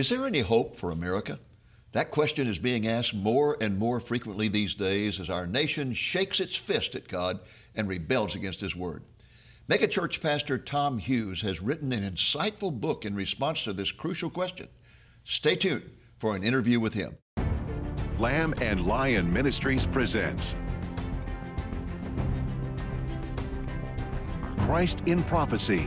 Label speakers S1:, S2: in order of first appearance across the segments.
S1: Is there any hope for America? That question is being asked more and more frequently these days as our nation shakes its fist at God and rebels against His Word. Megachurch pastor Tom Hughes has written an insightful book in response to this crucial question. Stay tuned for an interview with him.
S2: Lamb and Lion Ministries presents Christ in Prophecy,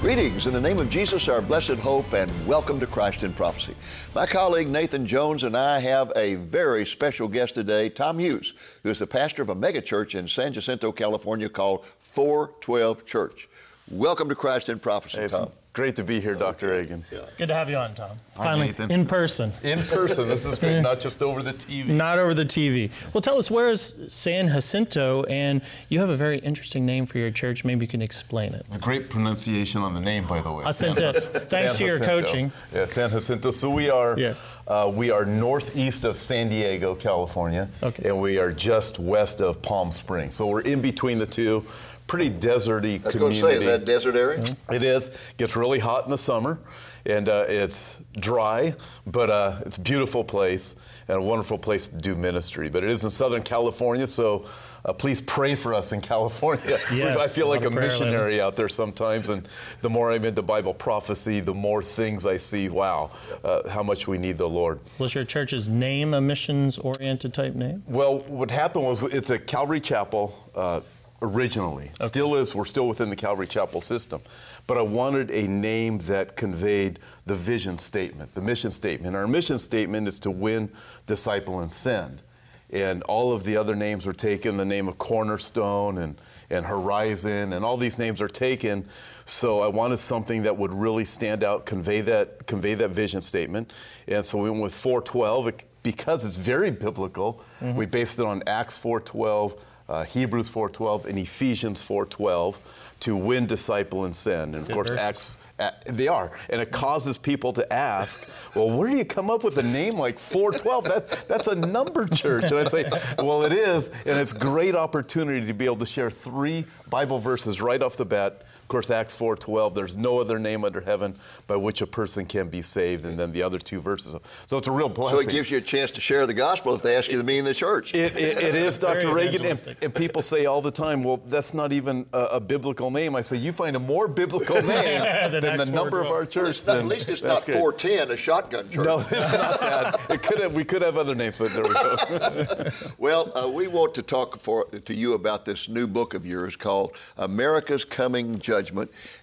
S1: Greetings in the name of Jesus, our blessed hope, and welcome to Christ in Prophecy. My colleague Nathan Jones and I have a very special guest today, Tom Hughes, who is the pastor of a megachurch in San Jacinto, California called 412 Church. Welcome to Christ in Prophecy,
S3: It's
S1: Tom.
S3: Great to be here, Dr. Reagan.
S4: Good to have you on, Tom. Finally,
S3: Nathan.
S4: in person,
S3: In person, this is great, not just over the TV.
S4: not over the TV. Well, tell us where is San Jacinto, and you have a very interesting name for your church. Maybe you can explain it.
S3: It's a great pronunciation on the name, by the way.
S4: Jacinto. Thanks
S3: San
S4: to your
S3: Jacinto.
S4: coaching.
S3: Yeah, San Jacinto. So we are,
S4: Yeah.
S3: uh, we are northeast of San Diego, California,
S4: Okay.
S3: and we are just west of Palm Springs. So we're in between the two. Pretty deserty
S1: I was going
S3: community.
S1: to say, is that desert area?
S3: It is. Gets really hot in the summer, and uh, it's dry, but uh, it's a beautiful place and a wonderful place to do ministry. But it is in Southern California, so uh, please pray for us in California.
S4: Yes,
S3: I feel
S4: a
S3: like a
S4: of prayer,
S3: missionary out there sometimes, and the more I'm into Bible prophecy, the more things I see. Wow, uh, how much we need the Lord.
S4: Was your church's name a missions-oriented type name?
S3: Well, what happened was it's a Calvary Chapel uh, originally. Still is. We're still within the Calvary Chapel system. But I wanted a name that conveyed the vision statement, the mission statement. Our mission statement is to win, disciple, and send. And all of the other names were taken, the name of Cornerstone and, and Horizon, and all these names are taken. So I wanted something that would really stand out, convey that, convey that vision statement. And so we went with 412 it- because it's very biblical. Mm-hmm. We based it on Acts 412, uh, Hebrews 4:12, and Ephesians 4:12 to win, disciple, and send. And of
S4: Good
S3: course,
S4: verses.
S3: Acts uh, they are, and it causes people to ask, "Well, where do you come up with a name like 412? That that's a number church." And I say, "Well, it is, and it's great opportunity to be able to share three Bible verses right off the bat." Of course, Acts 4:12. There's no other name under heaven by which a person can be saved, and then the other two verses. So it's a real blessing.
S1: So it gives you a chance to share the gospel if they ask you to meet in the church.
S3: It, it, it is, Dr. Reagan. And, and people say all the time, well, that's not even a, a biblical name. I say, you find a more biblical name
S4: Than
S3: than the
S4: Acts
S3: number of our church.
S1: It's not-
S3: then
S1: at least it's
S3: that's
S1: not
S3: great.
S1: 410, a shotgun church.
S3: No, it's not that. It could have, we could have other names, but there we go.
S1: Well, uh, we want to talk for, to you about this new book of yours called America's Coming Judgment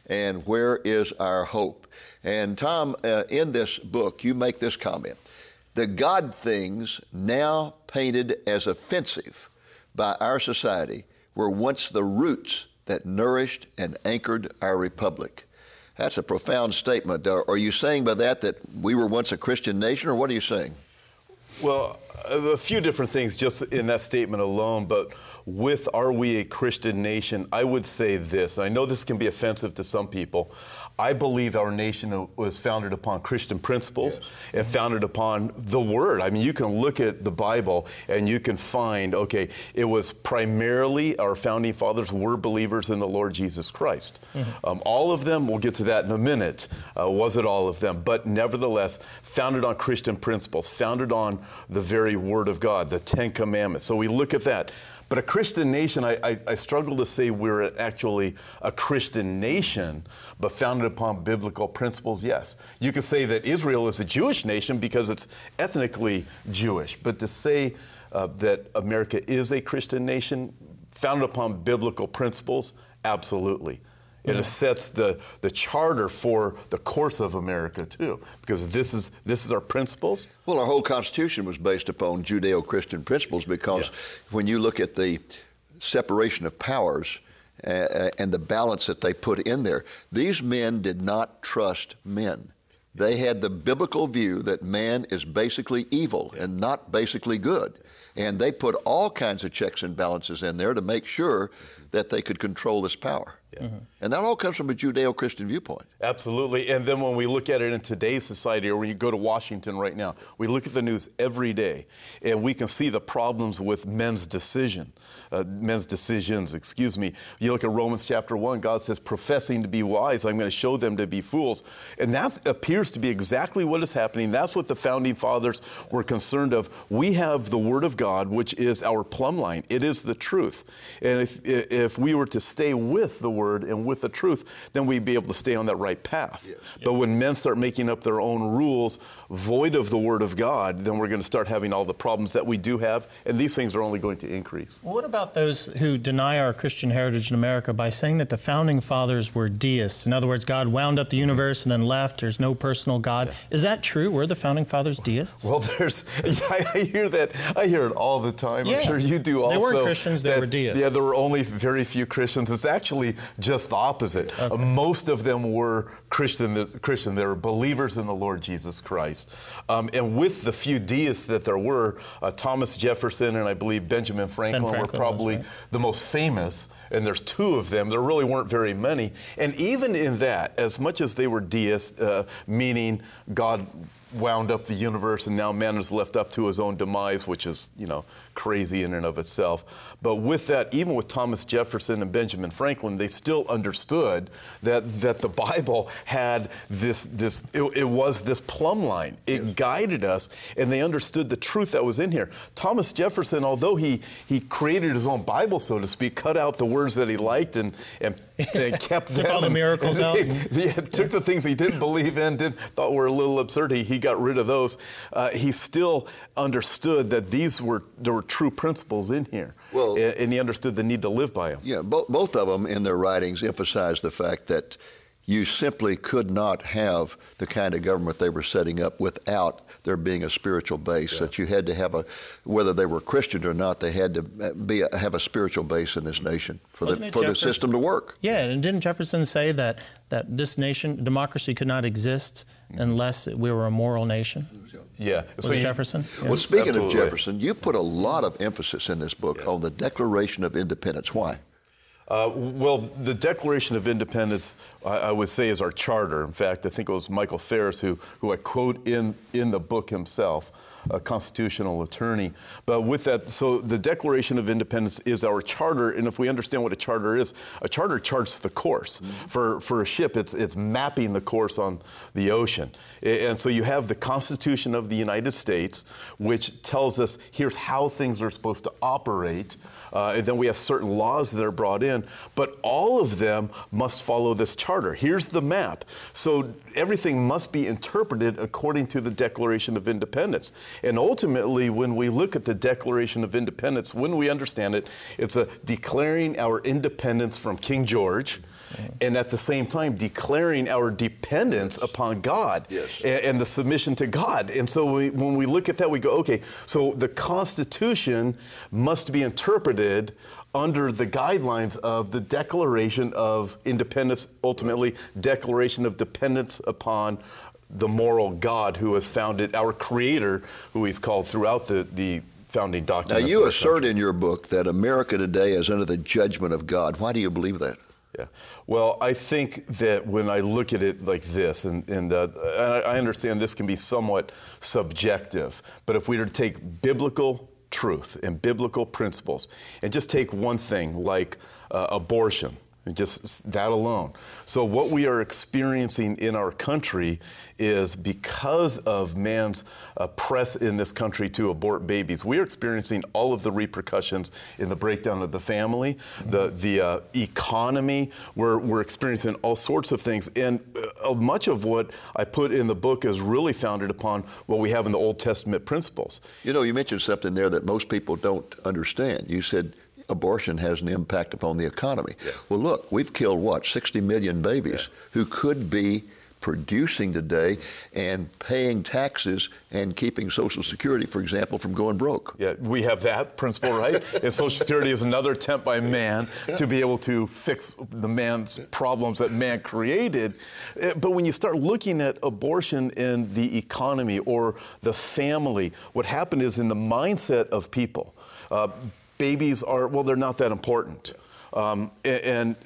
S1: and Where is Our Hope? And Tom, uh, in this book, you make this comment The God things now painted as offensive by our society were once the roots that nourished and anchored our republic. That's a profound statement. Are you saying by that that we were once a Christian nation, or what are you saying?
S3: Well, a few different things just in that statement alone, but with Are We a Christian Nation, I would say this. I know this can be offensive to some people. I believe our nation was founded upon Christian principles and founded upon the Word. I mean, you can look at the Bible and you can find, okay, it was primarily our founding fathers were believers in the Lord Jesus Christ. Um, all of them, we'll get to that in a minute, uh, was it all of them? But nevertheless, founded on Christian principles, founded on the very Word of God, the Ten Commandments. So we look at that. But a Christian nation, I, I, I struggle to say we're actually a Christian nation, but founded upon biblical principles, yes. You could say that Israel is a Jewish nation because it's ethnically Jewish, but to say uh, that America is a Christian nation founded upon biblical principles, absolutely. And it sets the, the charter for the course of America too, because this is this is our principles.
S1: Well, our whole Constitution was based upon Judeo Christian principles because when you look at the separation of powers uh, and the balance that they put in there, these men did not trust men. They had the biblical view that man is basically evil and not basically good. And they put all kinds of checks and balances in there to make sure that they could control this power. And that all comes from a Judeo Christian viewpoint.
S3: Absolutely. And then when we look at it in today's society, or when you go to Washington right now, we look at the news every day and we can see the problems with men's decision, uh, men's decisions, excuse me. You look at Romans chapter 1, God says, professing to be wise, I'm going to show them to be fools. And that appears to be exactly what is happening. That's what the founding fathers were concerned of. We have the Word of God, which is our plumb line, it is the truth. And if, if we were to stay with the Word and with the truth, then we'd be able to stay on that right path.
S1: Yes.
S3: But when men start making up their own rules void of the Word of God, then we're going to start having all the problems that we do have, and these things are only going to increase.
S4: What about those who deny our Christian heritage in America by saying that the founding fathers were deists? In other words, God wound up the universe and then left. There's no personal God. Is that true? Were the founding fathers deists?
S3: Well, there's, I, I hear that, I hear it all the time.
S4: Yeah.
S3: I'm sure you do also.
S4: They weren't Christians, they
S3: that-
S4: were deists.
S3: Yeah, there were only very few Christians. It's actually just the opposite. Uh, most of them were Christian, Christian. They were believers in the Lord Jesus Christ. Um, and with the few deists that there were, uh, Thomas Jefferson and I believe Benjamin Franklin, were
S4: Franklin was,
S3: probably
S4: right.
S3: the most famous, and there's two of them. There really weren't very many. And even in that, as much as they were deists, uh, meaning God wound up the universe and now man is left up to his own demise, which is, you know, crazy in and of itself. But with that, even with Thomas Jefferson and Benjamin Franklin, they still understood that, that the Bible had this, this it, it was this plumb line. It guided us, and they understood the truth that was in here. Thomas Jefferson, although he, he created his own Bible, so to speak, cut out the words that he liked and, and, and kept them.
S4: all the
S3: and-
S4: miracles out.
S3: yeah, took the things he didn't believe in, did, thought were a little absurd. He, he got rid of those. Uh, he still understood that these were there were true principles in here,
S1: Well-
S3: and, and he understood the need to live by them.
S1: Yeah, bo- both of them in their writings emphasize the fact that you simply could not have the kind of government they were setting up without there being a spiritual base. That you had to have a, whether they were Christian or not, they had to be a, have a spiritual base in this nation for
S4: Wasn't
S1: the
S4: it
S1: for the system to work.
S4: Yeah, and didn't Jefferson say that, that this nation, democracy, could not exist mm-hmm. unless we were a moral nation?
S3: Yeah.
S4: Was it
S3: you-
S4: Jefferson? Yeah.
S1: Well, speaking
S3: Absolutely.
S1: of Jefferson, you put a lot of emphasis in this book on the Declaration of Independence. Why?
S3: Uh, well, the Declaration of Independence, I, I would say, is our charter. In fact, I think it was Michael Farris who, who I quote in, in the book himself, a constitutional attorney. But with that, so the Declaration of Independence is our charter, and if we understand what a charter is, a charter charts the course. For, for a ship, it's, it's mapping the course on the ocean. And so you have the Constitution of the United States, which tells us here's how things are supposed to operate. Uh, and then we have certain laws that are brought in, but all of them must follow this charter. Here's the map. So everything must be interpreted according to the Declaration of Independence. And ultimately, when we look at the Declaration of Independence, when we understand it, it's a declaring our independence from King George. And at the same time, declaring our dependence upon God
S1: Yes.
S3: a- and, the submission to God. And so we, when we look at that, we go, okay, so the Constitution must be interpreted under the guidelines of the Declaration of Independence, ultimately, Declaration of Dependence upon the moral God who has founded our Creator, who He's called throughout the, the founding
S1: Now, you assert
S3: country.
S1: in your book that America today is under the judgment of God. Why do you believe that?
S3: Yeah. Well, I think that when I look at it like this, and, and uh, I I understand this can be somewhat subjective, but if we were to take biblical truth and biblical principles. And just take one thing like uh, abortion, just that alone. So, what we are experiencing in our country is because of man's uh, press in this country to abort babies, we are experiencing all of the repercussions in the breakdown of the family, the, the uh, economy. We're, we're experiencing all sorts of things. And uh, much of what I put in the book is really founded upon what we have in the Old Testament principles.
S1: You know, you mentioned something there that most people don't understand. You said abortion has an impact upon the economy. Well, look, we've killed what, 60 million babies who could be producing today and paying taxes and keeping Social Security, for example, from going broke.
S3: Yeah, we have that principle, right? and Social Security is another attempt by man to be able to fix the man's problems that man created. Eh, But when you start looking at abortion in the economy or the family, what happened is in the mindset of people, uh, babies are, well, they're not that important. Um, and,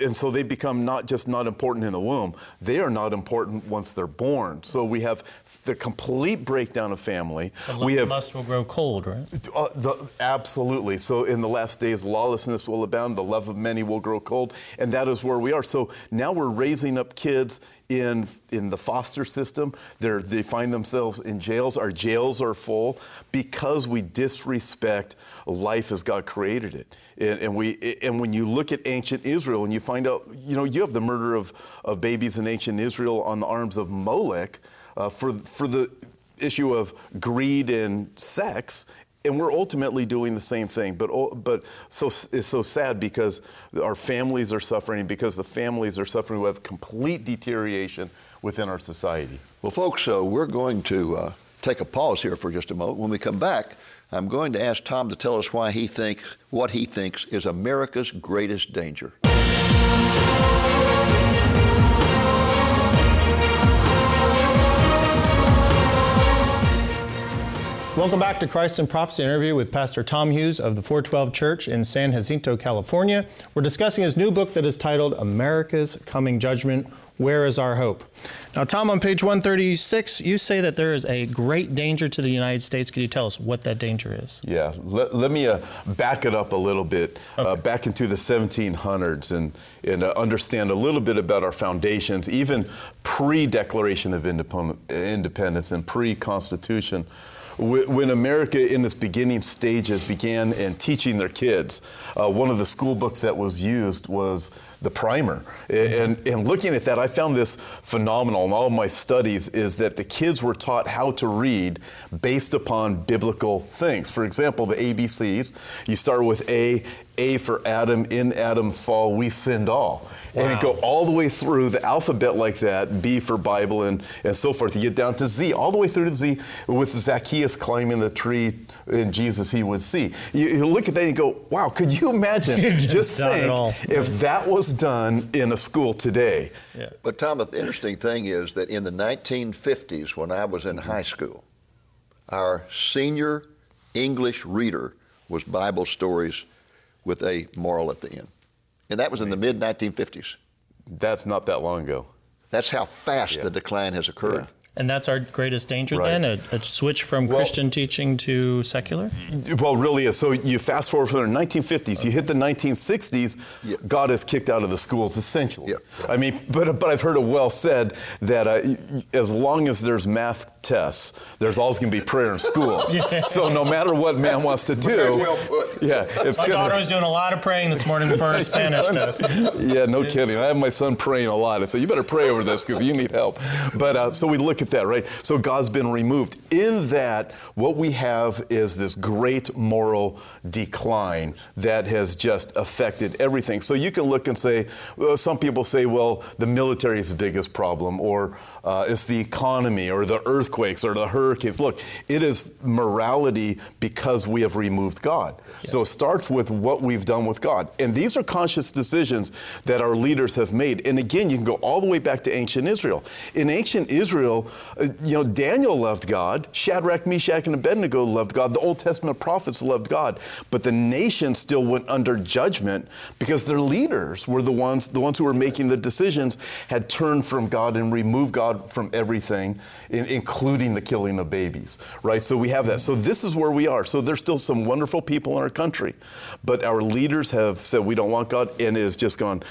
S3: and so they become not just not important in the womb, they are not important once they're born. So we have the complete breakdown of family.
S4: The
S3: we have
S4: lust will grow cold, right?
S3: uh, the, absolutely. So in the last days, lawlessness will abound, the love of many will grow cold, and that is where we are. So now we're raising up kids in in the foster system. They're, they find themselves in jails. Our jails are full because we disrespect life as God created it. And, and we and when you look at ancient Israel and you find out, you know, you have the murder of, of babies in ancient Israel on the arms of Molech uh, for for the issue of greed and sex and we're ultimately doing the same thing but but so it's so sad because our families are suffering because the families are suffering have complete deterioration within our society
S1: Well, folks, uh, we're going to uh, take a pause here for just a moment. When we come back, I'm going to ask Tom to tell us why he thinks what he thinks is America's greatest danger.
S4: Welcome back to Christ in Prophecy interview with Pastor Tom Hughes of the 412 Church in San Jacinto, California. We're discussing his new book that is titled America's Coming Judgment Where is Our Hope? Now, Tom, on page 136, you say that there is a great danger to the United States. Could you tell us what that danger is?
S3: Yeah, let, let me uh, back it up a little bit, uh, back into the 1700s, and, and uh, understand a little bit about our foundations, even pre Declaration of Independence and pre Constitution. Wh- When America, in its beginning stages, began and teaching their kids, uh, one of the school books that was used was the primer. And, and looking at that, I found this phenomenal in all of my studies is that the kids were taught how to read based upon biblical things. For example, the ABCs, you start with A, A for Adam, in Adam's fall, we sinned all. And it go all the way through the alphabet like that, B for Bible and, and so forth. You get down to Z, all the way through to Z with Zacchaeus climbing the tree and Jesus he would see. You, you look at that and you go, wow, could you imagine?
S4: Just
S3: Just think if that was done in a school today.
S4: Yeah.
S1: But Tom, the interesting thing is that in the 1950s, when I was in high school, our senior English reader was Bible stories with a moral at the end. And that was in the mid 1950s.
S3: That's not that long ago.
S1: That's how fast
S3: Yeah.
S1: the decline has occurred.
S4: And that's our greatest danger
S3: Right.
S4: then? A, a switch from
S3: Well-
S4: Christian teaching to secular?
S3: Well, really is. So you fast forward from the 1950s, you hit the 1960s,
S1: Yeah.
S3: God is kicked out of the schools essentially.
S1: Yeah.
S3: I mean, but but I've heard it well said that uh, y- y- as long as there's math tests, there's always going to be prayer in schools. So no matter what man wants to do,
S1: Very well put.
S3: yeah, it's
S4: My
S3: gonna-
S4: daughter was doing a lot of praying this morning for her Spanish test.
S3: yeah, no kidding. I have my son praying a lot. I said, you better pray over this because you need help. But uh, so we look at that, right? So God's been removed. In that, what we have is this great moral decline that has just affected everything. So you can look and say, well, some people say, well, the military is the biggest problem, or uh, it's the economy, or the earthquakes, or the hurricanes. Look, it is morality because we have removed God. So it starts with what we've done with God. And these are conscious decisions that our leaders have made. And again, you can go all the way back to ancient Israel. In ancient Israel, uh, you know, Daniel loved God, Shadrach, Meshach, and Abednego loved God, the Old Testament prophets loved God, but the nation still went under judgment because their leaders were the ones, the ones who were making the decisions, had turned from God and removed God from everything, in, including the killing of babies. Right? So we have that. So this is where we are. So there's still some wonderful people in our country, but our leaders have said we don't want God, and it has just gone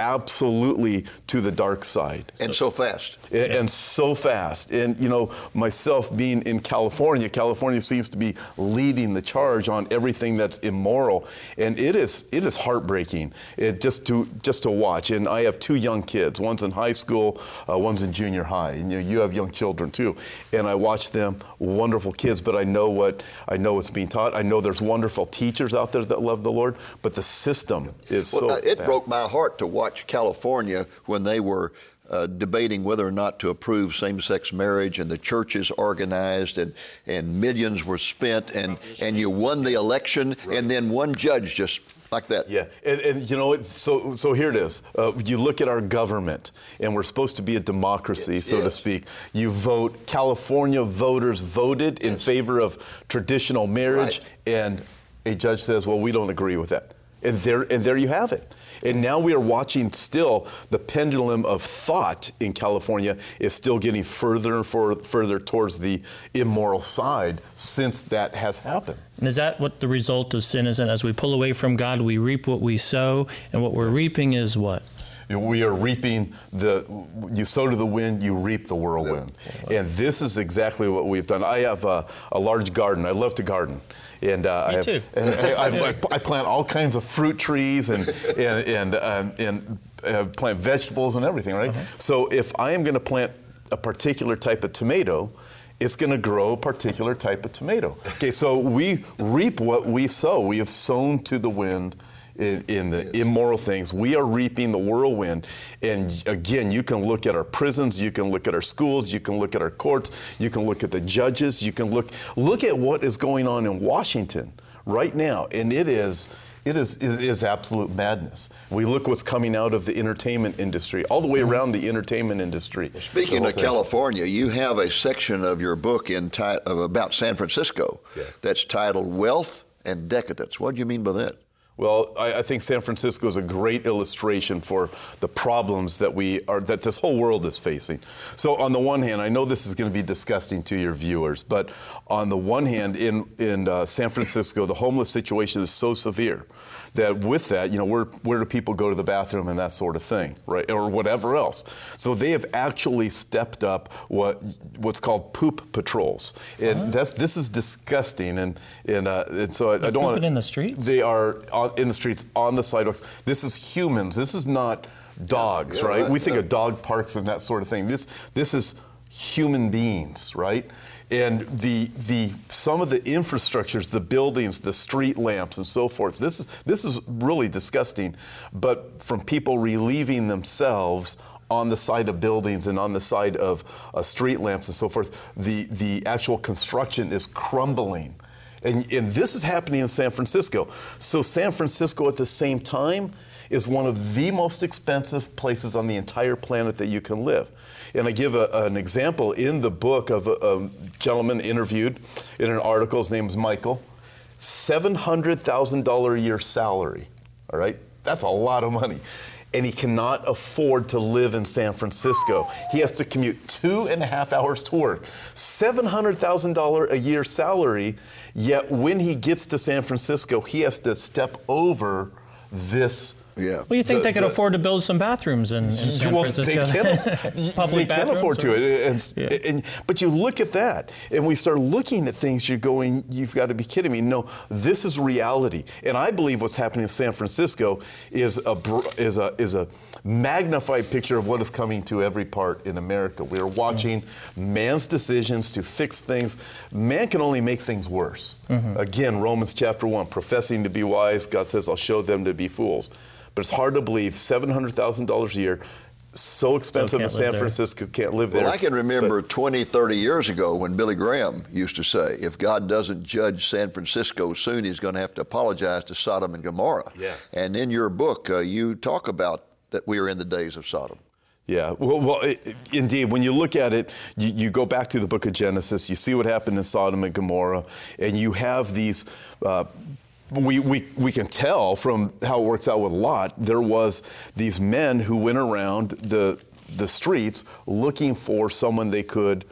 S3: absolutely to the dark side
S1: And so fast.
S3: and, and so fast. And you know, myself being in California, California seems to be leading the charge on everything that's immoral, and it is it is heartbreaking. It just to just to watch. And I have two young kids. One's in high school, uh, one's in junior high. And you, know, you have young children too. And I watch them, wonderful kids. But I know what I know what's being taught. I know there's wonderful teachers out there that love the Lord. But the system is
S1: Well,
S3: so.
S1: uh, it
S3: bad.
S1: broke my heart to watch California when they were uh, debating whether or not to approve same-sex marriage, and the churches organized, and, and millions were spent, and, and you won the election, and then one judge just like that.
S3: Yeah, and, and you know, it- so so here it is. Uh, you look at our government, and we're supposed to be a democracy, so to speak. You vote. California voters voted in favor of traditional marriage, and a judge says, "Well, we don't agree with that." And there, and there you have it. And now we are watching still the pendulum of thought in California is still getting further and for, further towards the immoral side since that has happened.
S4: And is that what the result of sin is? And as we pull away from God, we reap what we sow, and what we're reaping is what?
S3: We are reaping the, you sow to the wind, you reap the whirlwind. And this is exactly what we've done. I have a, a large garden. I love to garden. And uh,
S4: Me
S3: I, have,
S4: too.
S3: and I, I, I plant all kinds of fruit trees and, and, and, uh, and uh, plant vegetables and everything, right?
S4: Uh-huh.
S3: So if I am going to plant a particular type of tomato, it's going to grow a particular type of tomato. Okay, so we reap what we sow. We have sown to the wind in, in the immoral things. We are reaping the whirlwind. And again, you can look at our prisons, you can look at our schools, you can look at our courts, you can look at the judges, you can look look at what is going on in Washington right now, and it is. It is, it is absolute madness. We look what's coming out of the entertainment industry, all the way around the entertainment industry.
S1: Speaking of
S3: thing.
S1: California, you have a section of your book in ti- about San Francisco
S3: Yeah.
S1: that's titled "Wealth and Decadence." What do you mean by that?
S3: Well, I, I think San Francisco is a great illustration for the problems that we are that this whole world is facing. So, on the one hand, I know this is going to be disgusting to your viewers, but on the one hand, in in uh, San Francisco, the homeless situation is so severe that with that, you know, where where do people go to the bathroom and that sort of thing, right, or whatever else. So they have actually stepped up what what's called poop patrols, and that's this is disgusting, and and, uh, and so I, I don't want
S4: pooping in the streets?
S3: they are on, in the streets, on the sidewalks. This is humans. This is not dogs,
S1: Yeah,
S3: right?
S1: right,
S3: We think
S1: yeah.
S3: of dog parks and that sort of thing. This this is human beings, right? And the the some of the infrastructures, the buildings, the street lamps, and so forth. This is this is really disgusting. But from people relieving themselves on the side of buildings and on the side of uh, street lamps and so forth, the the actual construction is crumbling. And, and this is happening in San Francisco. So, San Francisco at the same time is one of the most expensive places on the entire planet that you can live. And I give a, an example in the book of a, a gentleman interviewed in an article. His name is Michael. $700,000 a year salary. All right? That's a lot of money. And he cannot afford to live in San Francisco. He has to commute two and a half hours to work. $700,000 a year salary, yet when he gets to San Francisco, he has to step over this.
S1: Yeah.
S4: Well, you think
S3: the-
S4: they could
S3: the-
S4: afford to build some bathrooms in, in San
S3: well,
S4: Francisco?
S3: they can, they can afford to.
S4: or-
S3: And,
S4: Yeah.
S3: and, but you look at that, and we start looking at things. You're going, you've got to be kidding me. No, this is reality. And I believe what's happening in San Francisco is a is a is a magnified picture of what is coming to every part in America. We are watching man's decisions to fix things. Man can only make things worse.
S4: Mm-hmm.
S3: Again, Romans chapter one, professing to be wise, God says, "I'll show them to be fools." But it's hard to believe seven hundred thousand dollars a year. So expensive
S4: can't
S3: in
S4: live
S3: San
S4: there.
S3: Francisco can't live there.
S1: Well, I can remember
S3: But-
S1: 20, 30 years ago when Billy Graham used to say, if God doesn't judge San Francisco soon, he's going to have to apologize to Sodom and Gomorrah.
S3: Yeah.
S1: And in your book, uh, you talk about that we are in the days of Sodom.
S3: Yeah, well, well i i- indeed. When you look at it, you, you go back to the book of Genesis, you see what happened in Sodom and Gomorrah, and you have these. Uh, we, we, we can tell from how it works out with Lot, there was these men who went around the, the streets looking for someone they could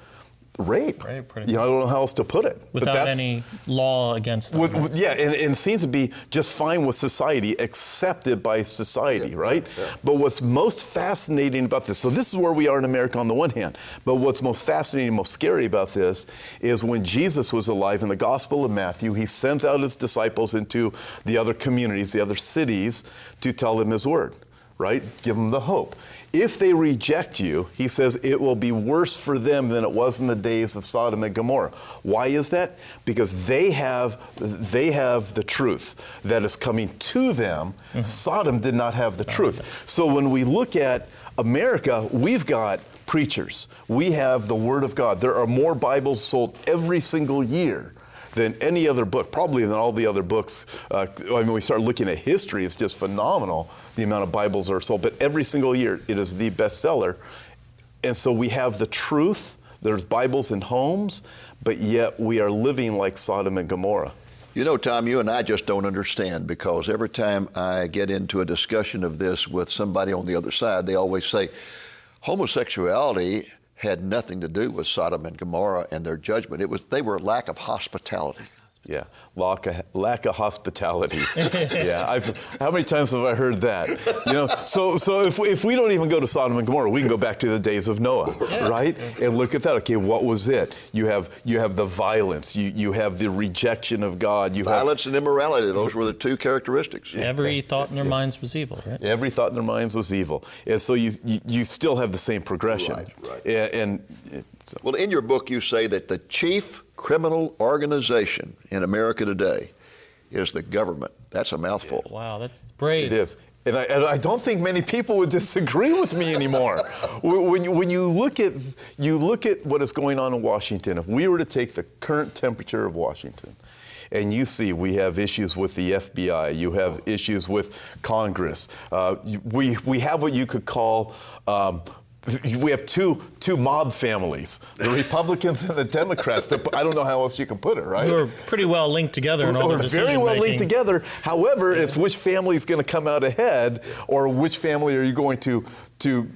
S3: rape.
S4: Rape, pretty
S3: you know, I don't know how else to put it.
S4: Without
S3: that's,
S4: any law against them.
S3: with, with- yeah, and, and seems to be just fine with society, accepted by society, right? Yeah. But what's most fascinating about this, so this is where we are in America on the one hand, but what's most fascinating, most scary about this is when Jesus was alive in the Gospel of Matthew, he sends out his disciples into the other communities, the other cities, to tell them his word, right? Give them the hope. If they reject you, he says it will be worse for them than it was in the days of Sodom and Gomorrah. Why is that? Because they have they have the truth that is coming to them. Mm-hmm. Sodom did not have the truth. So when we look at America, we've got preachers. We have the Word of God. There are more Bibles sold every single year than any other book, probably than all the other books. Uh, I mean, we start looking at history, it's just phenomenal the amount of Bibles are sold. But every single year, it is the bestseller. And so we have the truth. There's Bibles in homes, but yet we are living like Sodom and Gomorrah.
S1: You know, Tom, you and I just don't understand because every time I get into a discussion of this with somebody on the other side, they always say homosexuality had nothing to do with Sodom and Gomorrah and their judgment. It was they were a lack of hospitality.
S3: Yeah, lack of, lack of hospitality. yeah, I've, how many times have I heard that? You know, so so if, if we don't even go to Sodom and Gomorrah, we can go back to the days of Noah, right? And look at that. Okay, what was it? You have you have the violence. You you have the rejection of God. You
S1: violence have, and immorality. Those were the two characteristics.
S4: Every thought in their minds was evil, right?
S3: Every thought in their minds was evil, and so you you, you still have the same progression.
S1: Right, right.
S3: And, and
S1: well, in your book, you say that the chief criminal organization in America today is the government. That's a mouthful.
S4: Wow, that's brave.
S3: It is. And I, and I, don't think many people would disagree with me anymore. when, you, when you look at you look at what is going on in Washington, if we were to take the current temperature of Washington, and you see we have issues with the FBI, you have issues with Congress, uh, we we have what you could call um, we have two two mob families, the Republicans and the Democrats. I don't know how else you can put it, right?
S4: We're pretty well linked together in all
S3: We're very well linked together. However, yeah. it's which family is going to come out ahead, or which family are you going to to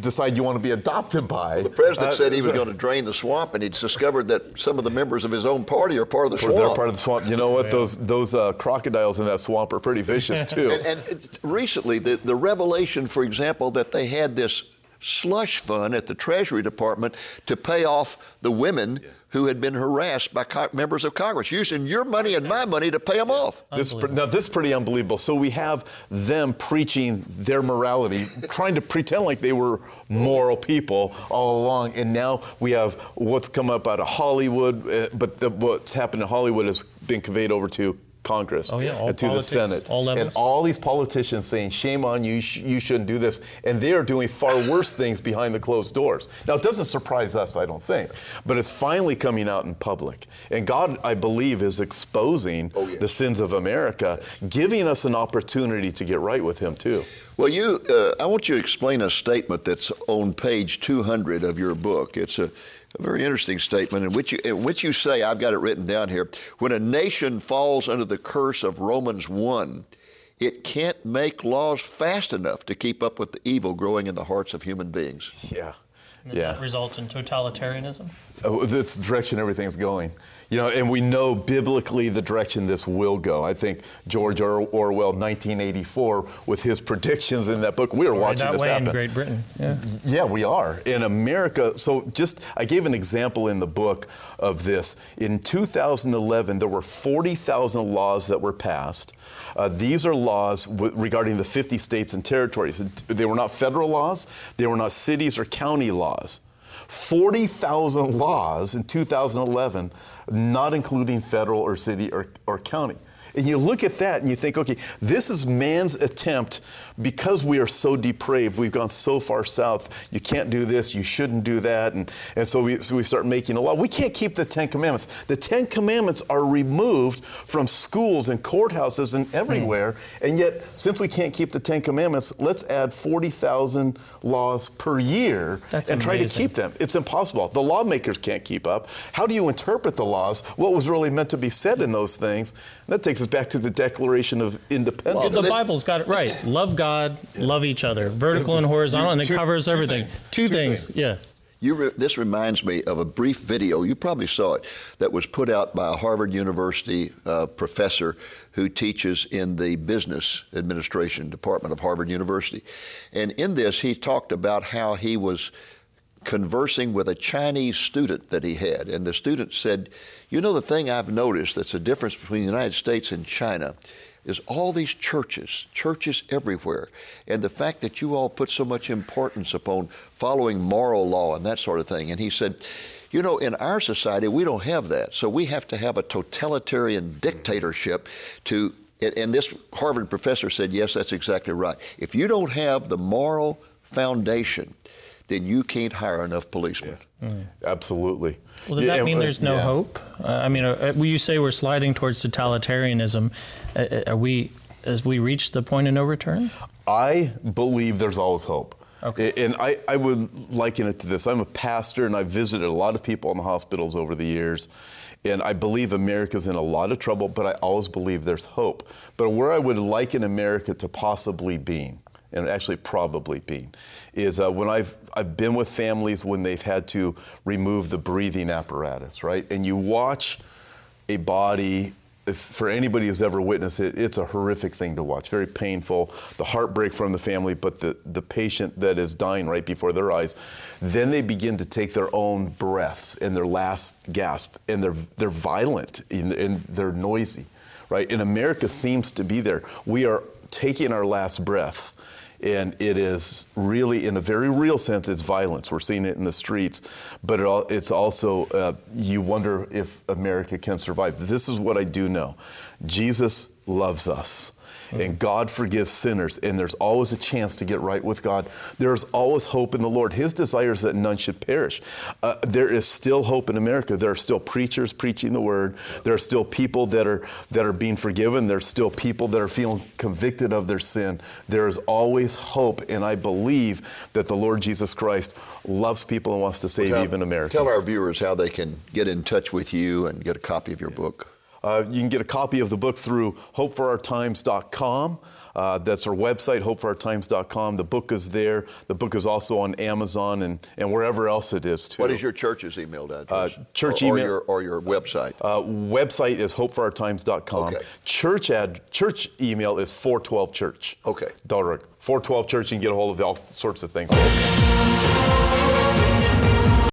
S3: decide you want to be adopted by.
S1: The president uh, said he was going to drain the swamp, and he's discovered that some of the members of his own party are part of the swamp.
S3: They're part of the swamp. You know what? Those those uh, crocodiles in that swamp are pretty vicious too.
S1: and, and, recently, the, the revelation, for example, that they had this slush fund at the Treasury Department to pay off the women yeah. who had been harassed by co- members of Congress, using your money and my money to pay them off.
S3: This, now, this is pretty unbelievable. So we have them preaching their morality, trying to pretend like they were moral people all along, and now we have what's come up out of Hollywood, uh, but the, what's happened in Hollywood has been conveyed over to Congress
S4: oh, yeah,
S3: and to
S4: politics,
S3: the Senate.
S4: All
S3: and all these politicians saying, shame on you, sh- you shouldn't do this. And they are doing far worse things behind the closed doors. Now, it doesn't surprise us, I don't think, but it's finally coming out in public. And God, I believe, is exposing oh, yeah. the sins of America, giving us an opportunity to get right with Him, too.
S1: Well, you, uh, I want you to explain a statement that's on page 200 of your book. It's a a very interesting statement in which, you, in which you say, I've got it written down here, when a nation falls under the curse of Romans 1, it can't make laws fast enough to keep up with the evil growing in the hearts of human beings.
S3: Yeah.
S4: Yeah. results in totalitarianism?
S3: Oh, that's the direction everything's going. You know, and we know biblically the direction this will go. I think George Orwell, 1984, with his predictions in that book, we are watching
S4: that
S3: this
S4: way
S3: happen.
S4: in Great Britain. Yeah.
S3: yeah, we are in America. So, just I gave an example in the book of this. In 2011, there were 40,000 laws that were passed. Uh, these are laws w- regarding the 50 states and territories. They were not federal laws. They were not cities or county laws. 40,000 laws in 2011, not including federal or city or, or county. And you look at that and you think, okay, this is man's attempt because we are so depraved. We've gone so far south. You can't do this. You shouldn't do that. And, and so, we, so we start making a law. We can't keep the Ten Commandments. The Ten Commandments are removed from schools and courthouses and everywhere. Mm. And yet, since we can't keep the Ten Commandments, let's add 40,000 laws per year
S4: That's
S3: and
S4: amazing.
S3: try to keep them. It's impossible. The lawmakers can't keep up. How do you interpret the laws? What was really meant to be said in those things? And that takes us back to the Declaration of Independence.
S4: Well, the Bible's got it right. Love God, love each other, vertical and horizontal, and it covers everything. Two, things. yeah.
S1: Re- this reminds me of a brief video, you probably saw it, that was put out by a Harvard University uh, professor who teaches in the business administration department of Harvard University. And in this, he talked about how he was conversing with a Chinese student that he had. And the student said, You know, the thing I've noticed that's a difference between the United States and China is all these churches, churches everywhere, and the fact that you all put so much importance upon following moral law and that sort of thing. And he said, you know, in our society, we don't have that. So we have to have a totalitarian dictatorship to, and this Harvard professor said, yes, that's exactly right. If you don't have the moral foundation, then you can't hire enough policemen.
S3: Yeah. Mm. Absolutely.
S4: Well, does that mean there's no yeah. hope? Uh, I mean, uh, uh you say we're sliding towards totalitarianism. Uh, uh, are we, as we reach the point of no return?
S3: I believe there's always hope. Okay. And I, I would liken it to this. I'm a pastor and I've visited a lot of people in the hospitals over the years. And I believe America's in a lot of trouble, but I always believe there's hope. But where I would liken America to possibly being, and actually probably being, is uh, when I've, I've been with families when they've had to remove the breathing apparatus, right? And you watch a body if, for anybody who's ever witnessed it, it's a horrific thing to watch. Very painful. The heartbreak from the family, but the, the patient that is dying right before their eyes. Then they begin to take their own breaths and their last gasp, and they're they're violent and, and they're noisy, right? And America seems to be there. We are taking our last breath and it is really, in a very real sense, it's violence. We're seeing it in the streets, but it all, it's also, uh, you wonder if America can survive. This is what I do know Jesus loves us. And God forgives sinners, and there's always a chance to get right with God. There's always hope in the Lord. His desire is that none should perish. Uh, there is still hope in America. There are still preachers preaching the word. There are still people that are that are being forgiven. There's still people that are feeling convicted of their sin. There is always hope, and I believe that the Lord Jesus Christ loves people and wants to save
S1: Tell-
S3: even Americans.
S1: Tell our viewers how they can get in touch with you and get a copy of your book.
S3: Uh, you can get a copy of the book through hopeforourtimes.com. Uh, that's our website, hopeforourtimes.com. The book is there. The book is also on Amazon and, and wherever else it is, too.
S1: What is your church's email address?
S3: Uh, church
S1: or, or
S3: email-
S1: your, or your website?
S3: Uh, website is hopeforourtimes.com.
S1: Okay.
S3: Church ad, church email is 412church.
S1: Okay.
S3: .org. 412church, you can get a hold of all sorts of things.